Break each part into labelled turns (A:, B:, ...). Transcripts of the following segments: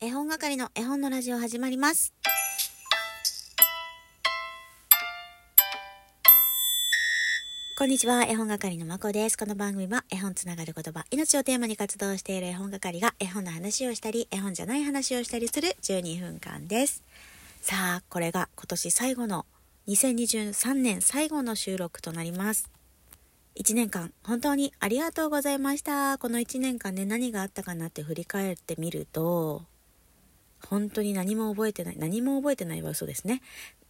A: 絵本係の絵本のラジオ始まります。こんにちは、絵本係のまこです。この番組は絵本つながる言葉、命をテーマに活動している絵本係が絵本の話をしたり、絵本じゃない話をしたりする12分間です。さあ、これが今年最後の2023年最後の収録となります。1年間本当にありがとうございました。この1年間ね、何があったかなって振り返ってみると、本当に何も覚えてない。何も覚えてないは嘘ですね。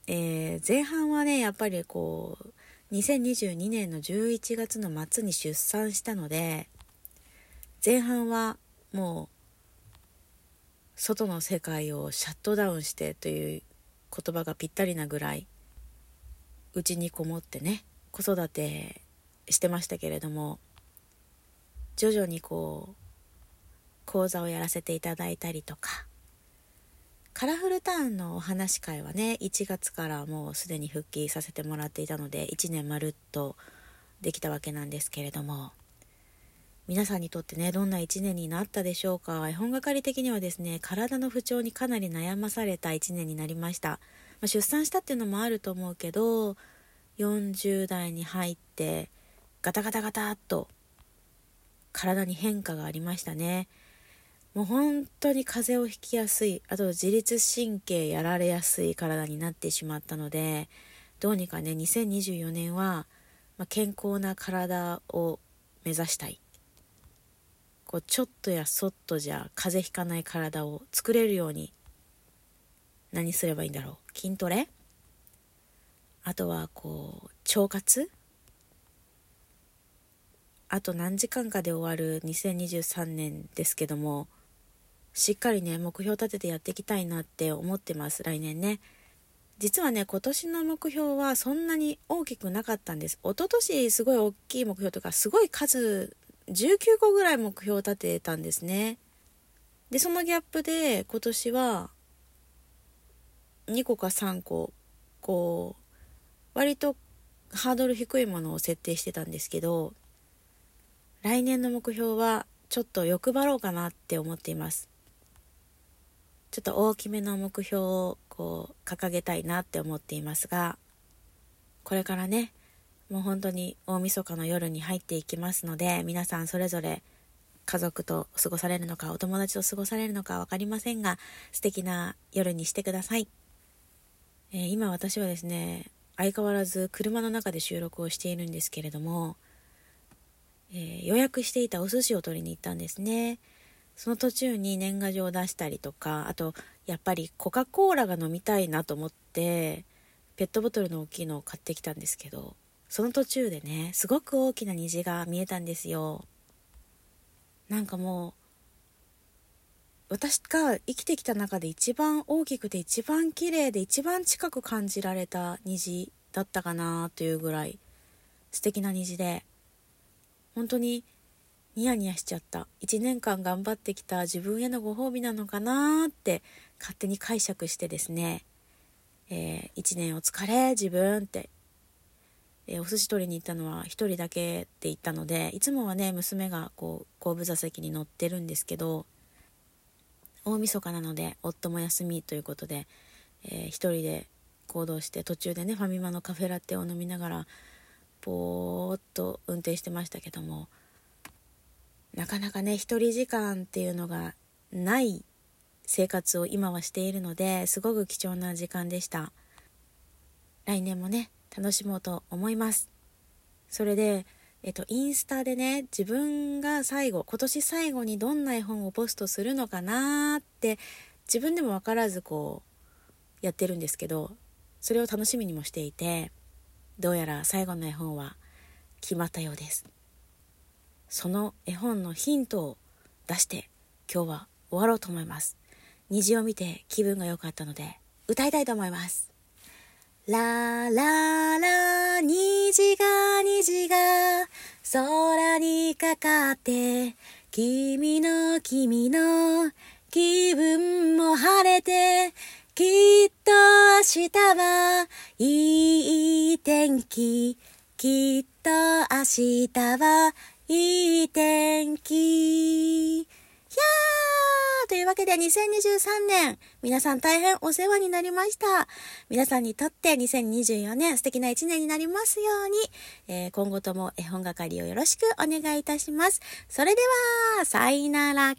A: えー前半はね、やっぱりこう、2022年の11月の末に出産したので、前半はもう、外の世界をシャットダウンしてという言葉がぴったりなぐらい、うちにこもってね、子育てしてましたけれども、徐々にこう、講座をやらせていただいたりとか、カラフルターンのお話会はね1月からもうすでに復帰させてもらっていたので1年まるっとできたわけなんですけれども皆さんにとってねどんな1年になったでしょうか？絵本係的にはですね体の不調にかなり悩まされた1年になりました、まあ、出産したっていうのもあると思うけど40代に入ってガタガタガタっと体に変化がありましたね。もう本当に風邪をひきやすいあと自律神経やられやすい体になってしまったのでどうにかね2024年は、ま、健康な体を目指したい。こうちょっとやそっとじゃ風邪ひかない体を作れるように何すればいいんだろう？筋トレ？あとはこう腸活？あと何時間かで終わる2023年ですけどもしっかりね目標立ててやっていきたいなって思ってます来年ね。実はね今年の目標はそんなに大きくなかったんです。一昨年すごい大きい目標とかすごい数19個ぐらい目標を立てたんですね。でそのギャップで今年は2個か3個こう割とハードル低いものを設定してたんですけど来年の目標はちょっと欲張ろうかなって思っています。ちょっと大きめの目標をこう掲げたいなって思っていますがこれからねもう本当に大晦日の夜に入っていきますので皆さんそれぞれ家族と過ごされるのかお友達と過ごされるのか分かりませんが素敵な夜にしてください、えー今私はですね相変わらず車の中で収録をしているんですけれどもえー予約していたお寿司を取りに行ったんですね。その途中に年賀状を出したりとかあとやっぱりコカ・コーラが飲みたいなと思ってペットボトルの大きいのを買ってきたんですけどその途中でねすごく大きな虹が見えたんですよ。なんかもう私が生きてきた中で一番大きくて一番綺麗で一番近く感じられた虹だったかなというぐらい素敵な虹で本当にニヤニヤしちゃった。1年間頑張ってきた自分へのご褒美なのかなって勝手に解釈してですね、え1年お疲れ自分って、えーお寿司取りに行ったのは1人だけって言ったのでいつもはね娘がこう後部座席に乗ってるんですけど大晦日なので夫も休みということで、え1人で行動して途中でねファミマのカフェラテを飲みながらぼーっと運転してましたけどもなかなかね一人時間っていうのがない生活を今はしているのですごく貴重な時間でした。来年もね楽しもうと思います。それでえっとインスタでね自分が最後今年最後にどんな絵本をポストするのかなって自分でも分からずこうやってるんですけどそれを楽しみにもしていてどうやら最後の絵本は決まったようです。その絵本のヒントを出して今日は終わろうと思います。虹を見て気分が良かったので歌いたいと思います。ラララ虹が虹が空にかかって君の君の気分も晴れてきっと明日はいい天気きっと明日はいい天気ひゃーというわけで2023年、皆さん大変お世話になりました。皆さんにとって2024年素敵な一年になりますように、えー、今後とも絵本係をよろしくお願いいたします。それでは、さいなら、きょ